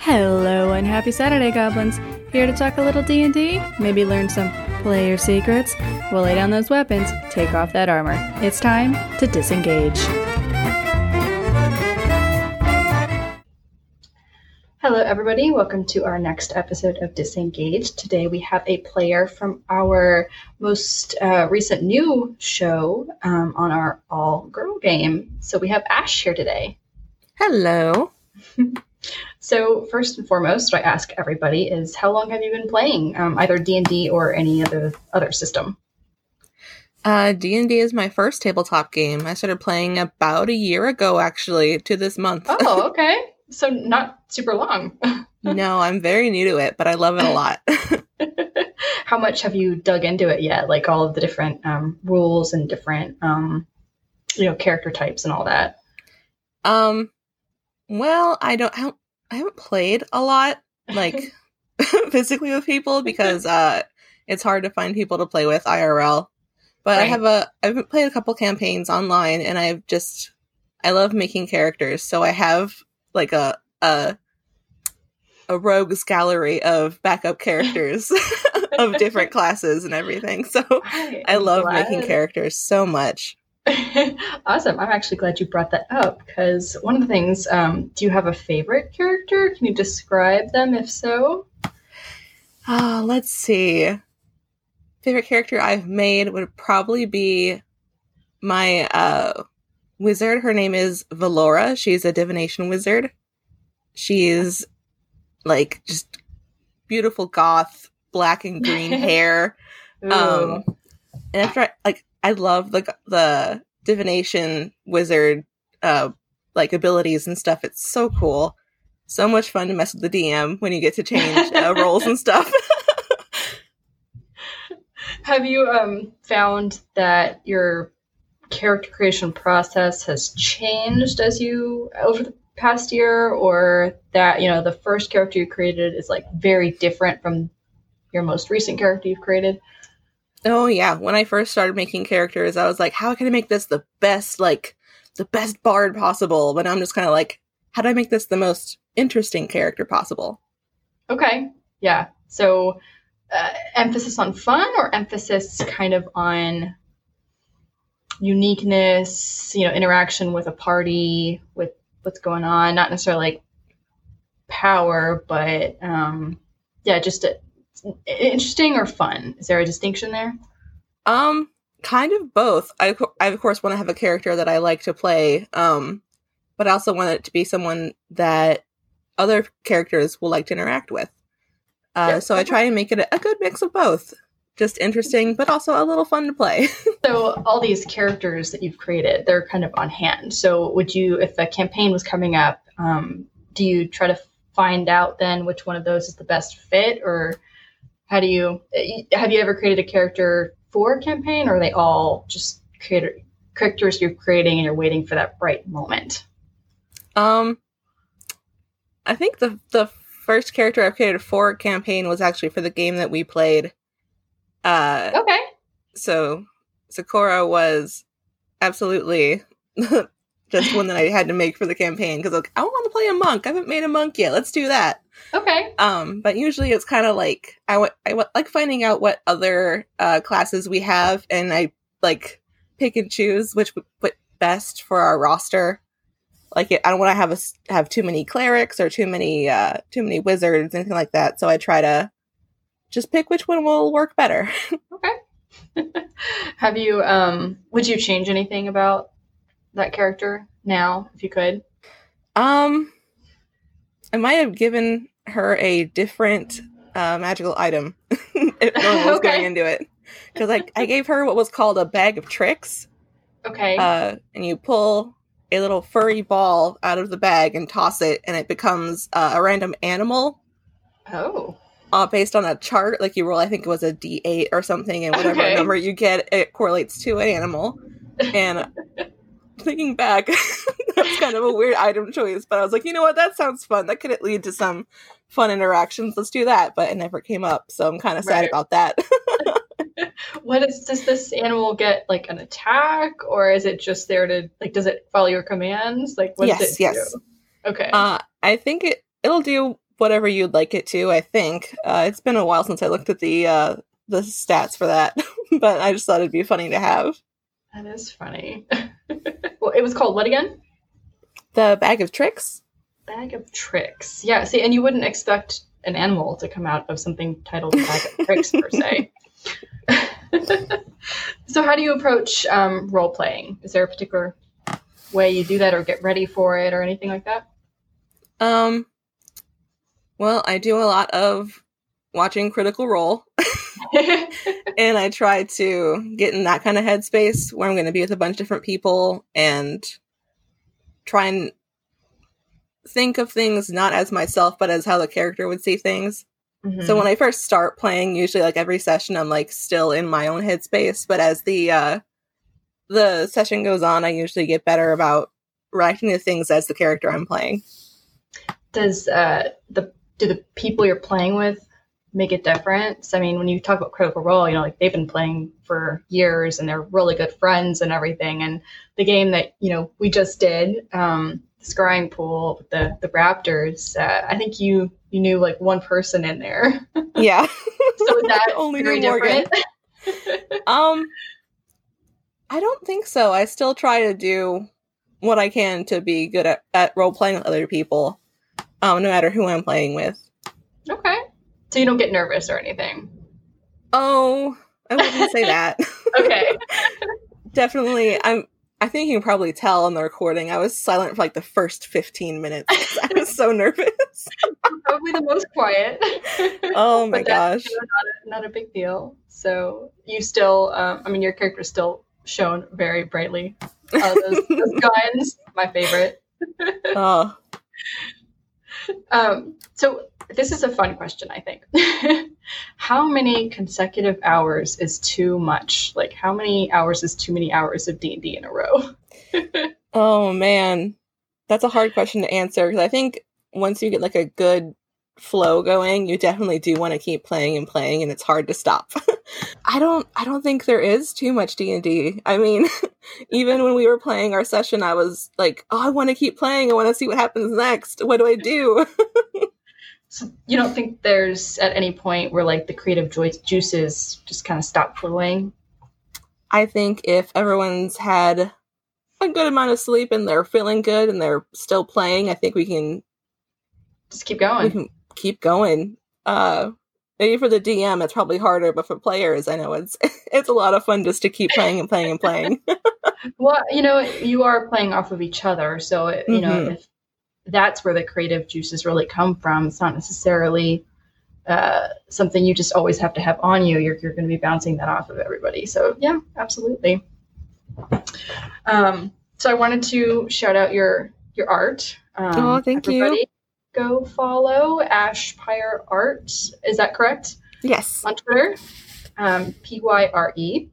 Hello and happy Saturday, goblins! Here to talk a little D&D, maybe learn some player secrets. We'll lay down those weapons, take off that armor. It's time to disengage. Hello, everybody. Welcome to our next episode of Disengage. Today we have a player from our most uh, recent new show um, on our all girl game. So we have Ash here today. Hello. So first and foremost, what I ask everybody is, how long have you been playing um, either D and D or any other other system? Uh, D&D is my first tabletop game. I started playing about a year ago, actually, to this month. Oh, okay. so not super long. no, I'm very new to it, but I love it a lot. how much have you dug into it yet? Like all of the different um, rules and different, um, you know, character types and all that. um, well, I don't, I, don't, I haven't played a lot, like physically with people because uh, it's hard to find people to play with IRL. But I have a, I've played a couple campaigns online, and I've just, I love making characters, so I have like a a a rogues gallery of backup characters of different classes and everything. So I, I love glad. making characters so much. awesome. I'm actually glad you brought that up because one of the things, um, do you have a favorite character? Can you describe them if so? Ah, let's see. Favorite character I've made would probably be my uh wizard. Her name is Valora. She's a divination wizard. She's like just beautiful goth, black and green hair. Um, and after I like, I love the the divination wizard uh like abilities and stuff. It's so cool. So much fun to mess with the DM when you get to change uh, roles and stuff. Have you um, found that your character creation process has changed as you over the past year, or that you know the first character you created is like very different from your most recent character you've created? Oh yeah, when I first started making characters, I was like, how can I make this the best like the best bard possible? But I'm just kind of like, how do I make this the most interesting character possible? Okay, yeah. So uh, emphasis on fun, or emphasis kind of on uniqueness, you know, interaction with a party, with what's going on, not necessarily like power, but um, yeah, just a, interesting or fun. Is there a distinction there? Um, kind of both. I, I of course want to have a character that I like to play, um, but I also want it to be someone that other characters will like to interact with. Uh, Yeah. so I try and make it a, a good mix of both. Just interesting, but also a little fun to play. So all these characters that you've created, they're kind of on hand. So would you, if a campaign was coming up, um, do you try to find out then which one of those is the best fit, or how do you have you ever created a character for a campaign, or are they all just creator characters you're creating and you're waiting for that right moment? um, I think the the first character I've created for a campaign was actually for the game that we played. Uh, Okay. so Sakura was absolutely just one that I had to make for the campaign because like I want to play a monk. I haven't made a monk yet. Let's do that. Okay. Um, but usually it's kind of like I wa- like finding out what other uh, classes we have, and I like pick and choose which would fit best for our roster. Like it, I don't want to have us have too many clerics or too many uh, too many wizards, anything like that. So I try to just pick which one will work better. Okay. have you um would you change anything about that character now if you could? Um, I might have given her a different uh, magical item if no one was Okay. going into it, because I I gave her what was called a bag of tricks, Okay. uh, and you pull a little furry ball out of the bag and toss it, and it becomes uh, a random animal oh. uh, based on a chart. Like you roll, I think it was a D eight or something, and whatever Okay. number you get, it correlates to an animal. And thinking back, that's kind of a weird item choice, but I was like, you know what, that sounds fun. That could lead to some fun interactions. Let's do that. But it never came up, so I'm kind of sad Right. about that. What is does this animal get like an attack or is it just there to like does it follow your commands? Like what does Yes, it yes. do? Okay. uh, I think it it'll do whatever you'd like it to. I think uh, it's been a while since I looked at the uh, the stats for that, but I just thought it'd be funny to have. That is funny. well, it was called what again? The bag of tricks. Bag of tricks. Yeah. See, and you wouldn't expect an animal to come out of something titled bag of tricks per se. so, how do you approach um, role playing? Is there a particular way you do that, or get ready for it, or anything like that? Um. Well, I do a lot of watching Critical Role, and I try to get in that kind of headspace where I'm going to be with a bunch of different people and try and think of things not as myself, but as how the character would see things. Mm-hmm. So when I first start playing, usually like every session, I'm like still in my own headspace. But as the uh, the session goes on, I usually get better about reacting to things as the character I'm playing. Does uh, the do the people you're playing with make a difference? I mean, when you talk about Critical Role, you know, like they've been playing for years and they're really good friends and everything. And the game that you know we just did, um, the scrying pool with the the Raptors, uh, I think you you knew like one person in there. Yeah. so that only very different. um, I don't think so. I still try to do what I can to be good at, at role playing with other people, um, no matter who I'm playing with. Okay. So you don't get nervous or anything? Oh, I wouldn't say that. okay. Definitely. I'm I think you can probably tell on the recording. I was silent for like the first 15 minutes. I was so nervous. probably the most quiet. Oh my gosh. Not a, not a, big deal. So you still, um, I mean, your character is still shown very brightly. Uh, those, those guns, my favorite. oh. Um, so this is a fun question, I think. how many consecutive hours is too much? Like, how many hours is too many hours of D and D in a row? oh man, that's a hard question to answer because I think once you get like a good flow going, you definitely do want to keep playing and playing, and it's hard to stop. I don't, I don't think there is too much D and D. I mean, even when we were playing our session, I was like, "Oh, I want to keep playing. I want to see what happens next. What do I do?" So you don't think there's at any point where like the creative juices just kind of stop flowing? I think if everyone's had a good amount of sleep and they're feeling good and they're still playing, I think we can just keep going. We can keep going. Uh, maybe for the DM, it's probably harder, but for players, I know it's it's a lot of fun just to keep playing and playing and playing. well, you know, you are playing off of each other, so you mm-hmm. know if that's where the creative juices really come from. It's not necessarily uh, something you just always have to have on you. You're, you're going to be bouncing that off of everybody. So yeah, absolutely. Um, so I wanted to shout out your your art. Um, oh, thank you. Go follow Ash Pyre Art. Is that correct? Yes. On Twitter, um, P Y R E.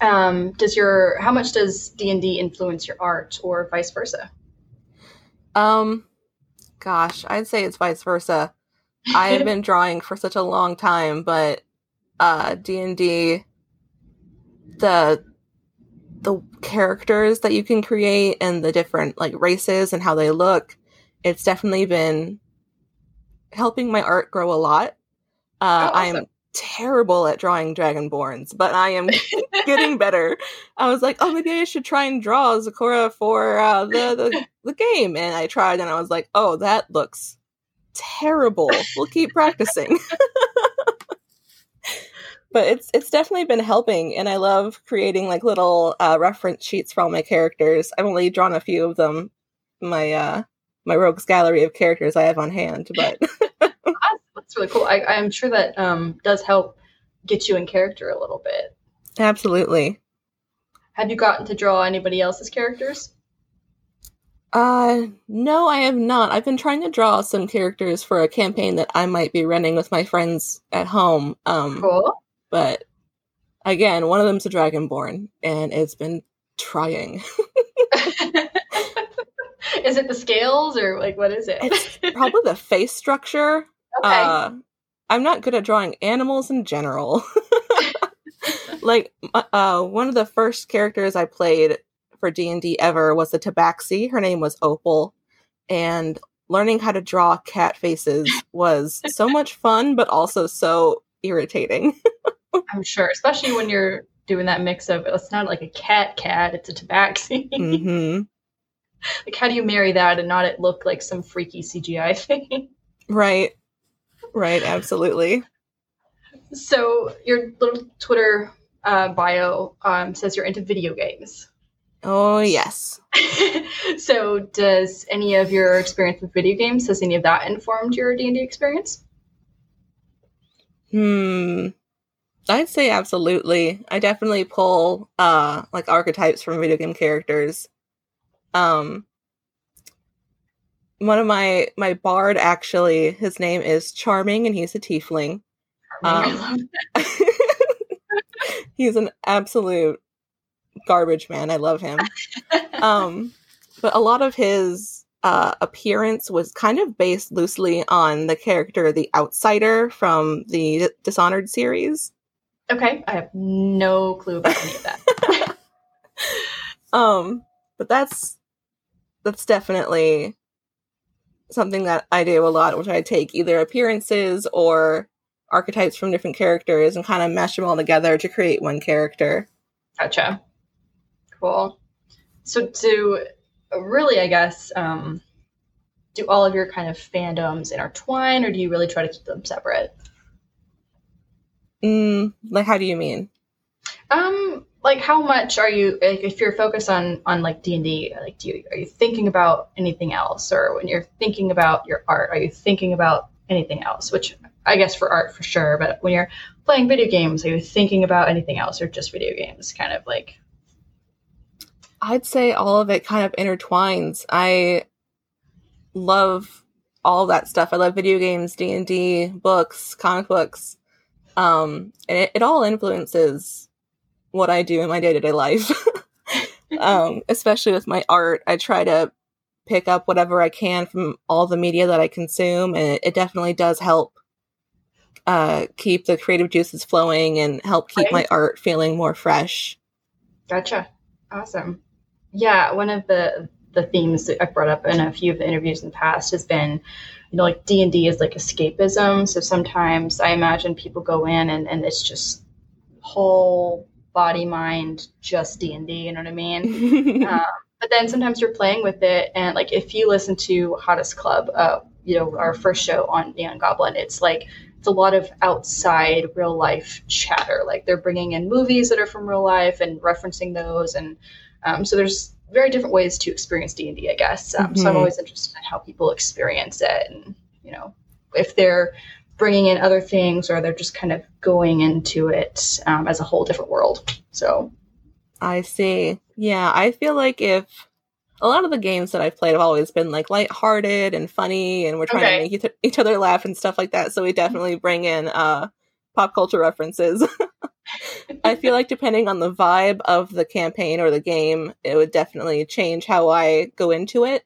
Um, does your how much does D and D influence your art, or vice versa? Um, gosh, I'd say it's vice versa. I have been drawing for such a long time, but uh D&D the the characters that you can create and the different like races and how they look, it's definitely been helping my art grow a lot. Uh, oh, awesome. I'm terrible at drawing dragonborns, but I am getting better. I was like, oh, maybe I should try and draw Zecora for uh, the, the the game, and I tried, and I was like, oh, that looks terrible. We'll keep practicing. but it's it's definitely been helping, and I love creating like little uh, reference sheets for all my characters. I've only drawn a few of them. My uh, my rogues gallery of characters I have on hand, but that's really cool. I, I'm sure that um, does help get you in character a little bit. Absolutely. Have you gotten to draw anybody else's characters? Uh, no, I have not. I've been trying to draw some characters for a campaign that I might be running with my friends at home. Um, cool. But again, one of them's a dragonborn, and it's been trying. is it the scales or like what is it? it's probably the face structure. Okay. Uh, I'm not good at drawing animals in general. like uh, one of the first characters I played for D&D ever was the Tabaxi. Her name was Opal. And learning how to draw cat faces was so much fun, but also so irritating. I'm sure, especially when you're doing that mix of it's not like a cat cat, it's a tabaxi. hmm like, how do you marry that and not it look like some freaky CGI thing? Right. Right, absolutely. So your little Twitter uh, bio um, says you're into video games. Oh, yes. so does any of your experience with video games has any of that informed your D&D experience? Hmm. I'd say absolutely. I definitely pull uh like archetypes from video game characters. Um one of my my bard actually, his name is Charming and he's a tiefling. Um, he's an absolute garbage man. I love him. um, but a lot of his uh, appearance was kind of based loosely on the character the Outsider from the Dishonored series. okay, I have no clue about any of that. Um, but that's that's definitely something that I do a lot, which I take either appearances or archetypes from different characters and kind of mash them all together to create one character. Gotcha. Cool. So to really, I guess, um, do all of your kind of fandoms intertwine, or do you really try to keep them separate? Mm, like, how do you mean? Um, like how much are you like if you're focused on on like D and D, like do you are you thinking about anything else, or when you're thinking about your art, are you thinking about anything else? Which I guess for art for sure, but when you're playing video games, are you thinking about anything else, or just video games? Kind of like I'd say all of it kind of intertwines. I love all that stuff. I love video games, D and D, books, comic books, um, and it, it all influences what I do in my day to day life. um, especially with my art, I try to pick up whatever I can from all the media that I consume, and it, it definitely does help uh, keep the creative juices flowing and help keep my art feeling more fresh. Gotcha. Awesome. Yeah, one of the the themes that I've brought up in a few of the interviews in the past has been, you know, like D and D is like escapism. So sometimes I imagine people go in and, and it's just whole body mind just D and D. You know what I mean? um, but then sometimes you're playing with it, and like if you listen to Hottest Club, uh, you know, our first show on Neon Goblin, it's like it's a lot of outside real life chatter. Like they're bringing in movies that are from real life and referencing those, and um, so there's very different ways to experience d&d I guess. Um, So I'm Mhm. always interested in how people experience it, and you know, if they're bringing in other things or they're just kind of going into it um, as a whole different world. So I see. Yeah, I feel like if a lot of the games that I've played have always been like lighthearted and funny, and we're trying Okay. to make each- each other laugh and stuff like that. So we definitely bring in uh, pop culture references. I feel like depending on the vibe of the campaign or the game, it would definitely change how I go into it.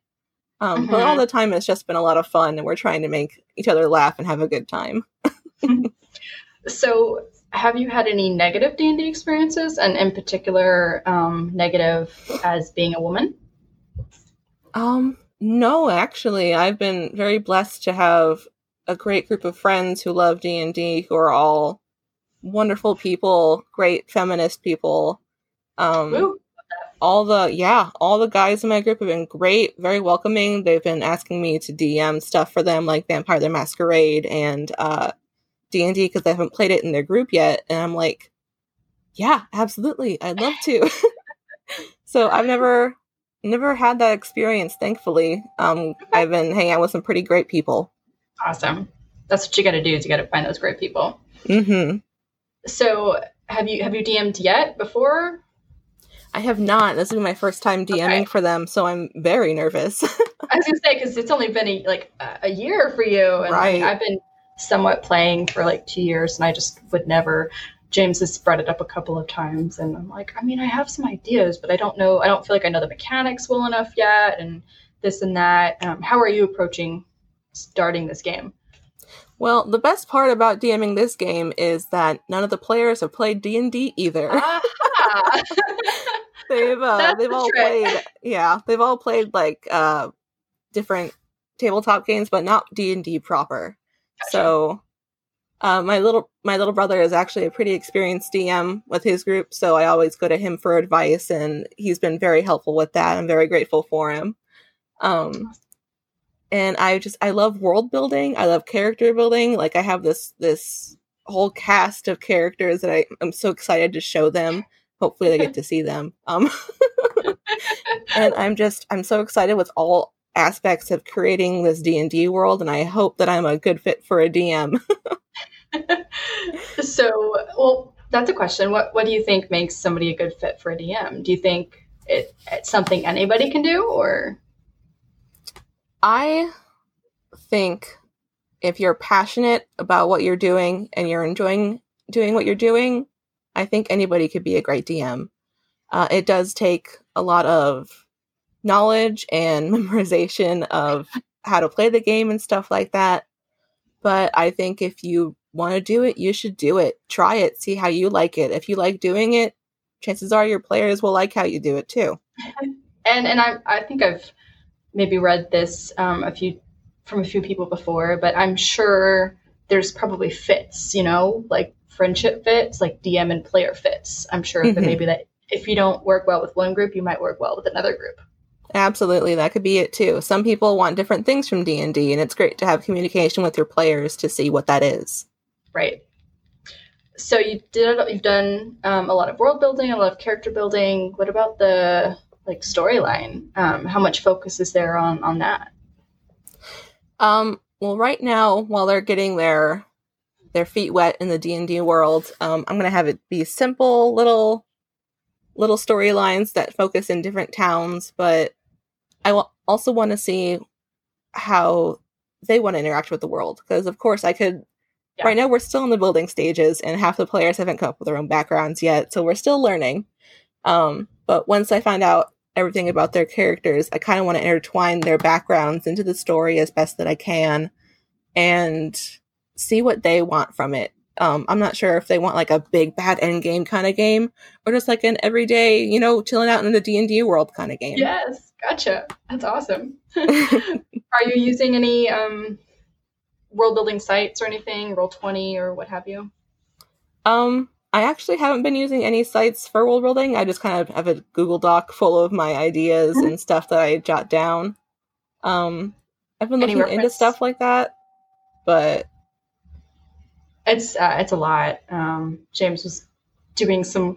Um, But Mhm. all the time, it's just been a lot of fun, and we're trying to make each other laugh and have a good time. So, have you had any negative D and D experiences, and in particular, um, negative as being a woman? Um, no, actually, I've been very blessed to have a great group of friends who love D and D, who are all wonderful people, great feminist people. Um, Woo. All the yeah, all the guys in my group have been great, very welcoming. They've been asking me to DM stuff for them, like Vampire the Masquerade and uh, D and D, because they haven't played it in their group yet, and I'm like, yeah, absolutely, I'd love to. so I've never never had that experience thankfully um i've been hanging out with some pretty great people Awesome. That's what you got to do. Is you got to find those great people. hmm So, have you have you DM'd yet before? I have not this will be my first time dming Okay. for them so i'm very nervous I was gonna say because it's only been a, like a year for you, and Right. I've been somewhat playing for like two years, and I just would never. James has spread it up a couple of times, and I'm like, I mean, I have some ideas, but I don't know. I don't feel like I know the mechanics well enough yet, and this and that. Um, how are you approaching starting this game? well the best part about dming this game is that none of the players have played d&d either Aha! they've uh, they've the all trick. played yeah they've all played like uh different tabletop games, but not D and D proper. Gotcha. So uh, my little my little brother is actually a pretty experienced DM with his group, so I always go to him for advice, and he's been very helpful with that. I'm very grateful for him. Um, and I just I love world building. I love character building. Like I have this this whole cast of characters that I am so excited to show them. Hopefully, they get to see them. Um, and I'm just I'm so excited with all aspects of creating this D&D world and I hope that I'm a good fit for a DM. so, well, that's a question. What what do you think makes somebody a good fit for a DM? Do you think it, it's something anybody can do or I think if you're passionate about what you're doing and you're enjoying doing what you're doing, I think anybody could be a great DM. Uh, it does take a lot of knowledge and memorization of how to play the game and stuff like that. But I think if you want to do it, you should do it. Try it, see how you like it. If you like doing it, chances are your players will like how you do it too. And and I I think I've maybe read this um, a few from a few people before, but I'm sure there's probably fits, you know, like friendship fits, like DM and player fits. I'm sure mm-hmm. that maybe that if you don't work well with one group, you might work well with another group. Absolutely, that could be it too. Some people want different things from D and D, and it's great to have communication with your players to see what that is. Right. So you did you've done um, a lot of world building, a lot of character building. What about the like storyline? Um, how much focus is there on on that? Um. Well, right now, while they're getting their their feet wet in the D and D world, um, I'm gonna have it be simple, little little storylines that focus in different towns. But I w- also want to see how they want to interact with the world because, of course, I could yeah. Right now, we're still in the building stages, and half the players haven't come up with their own backgrounds yet, so we're still learning. Um, but once I find out everything about their characters, I kind of want to intertwine their backgrounds into the story as best that I can, and see what they want from it. Um, I'm not sure if they want like a big bad end game kind of game, or just like an everyday, you know, chilling out in the D and D world kind of game. Yes, gotcha. That's awesome. Are you using any um, world building sites or anything, Roll Twenty or what have you? Um, I actually haven't been using any sites for world building. I just kind of have a Google Doc full of my ideas mm-hmm. and stuff that I jot down. Um, I've been looking into stuff like that, but it's uh, it's a lot. Um, James was doing some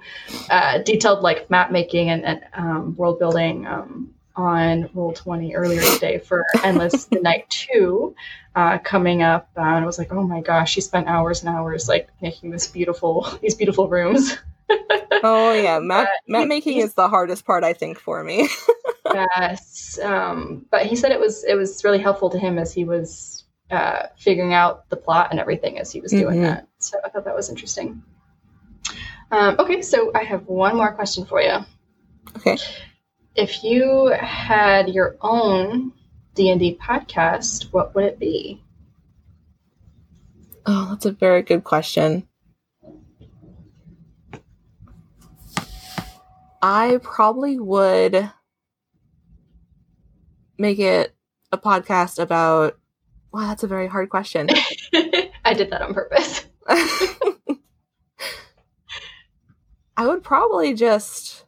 uh, detailed like map making and, and um, world building um, on Roll Twenty earlier today for Endless the Night Two uh, coming up, uh, and I was like, oh my gosh, she spent hours and hours like making this beautiful these beautiful rooms. oh yeah, map map making is the hardest part I think for me. yes, um, but he said it was it was really helpful to him as he was uh, figuring out the plot and everything as he was doing mm-hmm. that. So I thought that was interesting. Um, okay, so I have one more question for you. Okay if you had your own D&D podcast, what would it be? Oh, that's a very good question. I probably would make it a podcast about wow, that's a very hard question. I did that on purpose. I would probably just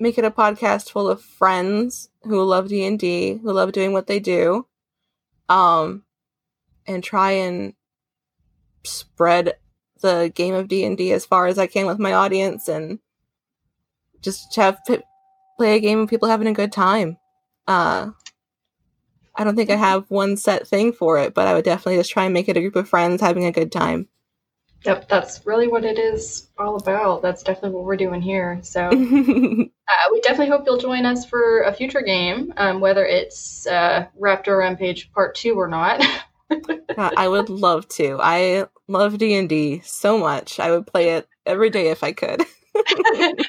make it a podcast full of friends who love D&D, who love doing what they do. Um and try and spread the game of D&D as far as I can with my audience and just have play a game of people having a good time. Uh I don't think I have one set thing for it, but I would definitely just try and make it a group of friends having a good time. Yep, that's really what it is all about. That's definitely what we're doing here. So uh, we definitely hope you'll join us for a future game, um, whether it's uh, Raptor Rampage Part Two or not. I would love to. I love D and D so much. I would play it every day if I could.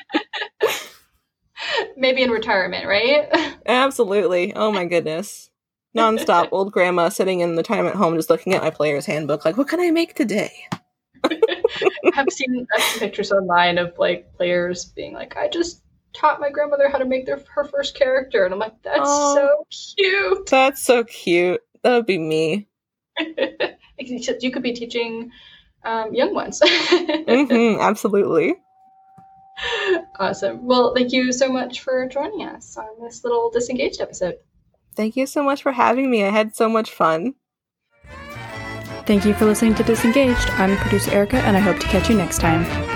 Maybe in retirement, right? Absolutely. Oh my goodness. Nonstop old grandma sitting in the time at home just looking at my player's handbook like, what can I make today? I've seen I've seen pictures online of like players being like, I just taught my grandmother how to make their, her first character. And I'm like, that's so cute. That's so cute. That would be me. you could be teaching um, young ones. mm-hmm, absolutely. Awesome. Well, thank you so much for joining us on this little disengaged episode. Thank you so much for having me. I had so much fun. Thank you for listening to Disengaged. I'm producer Erica, and I hope to catch you next time.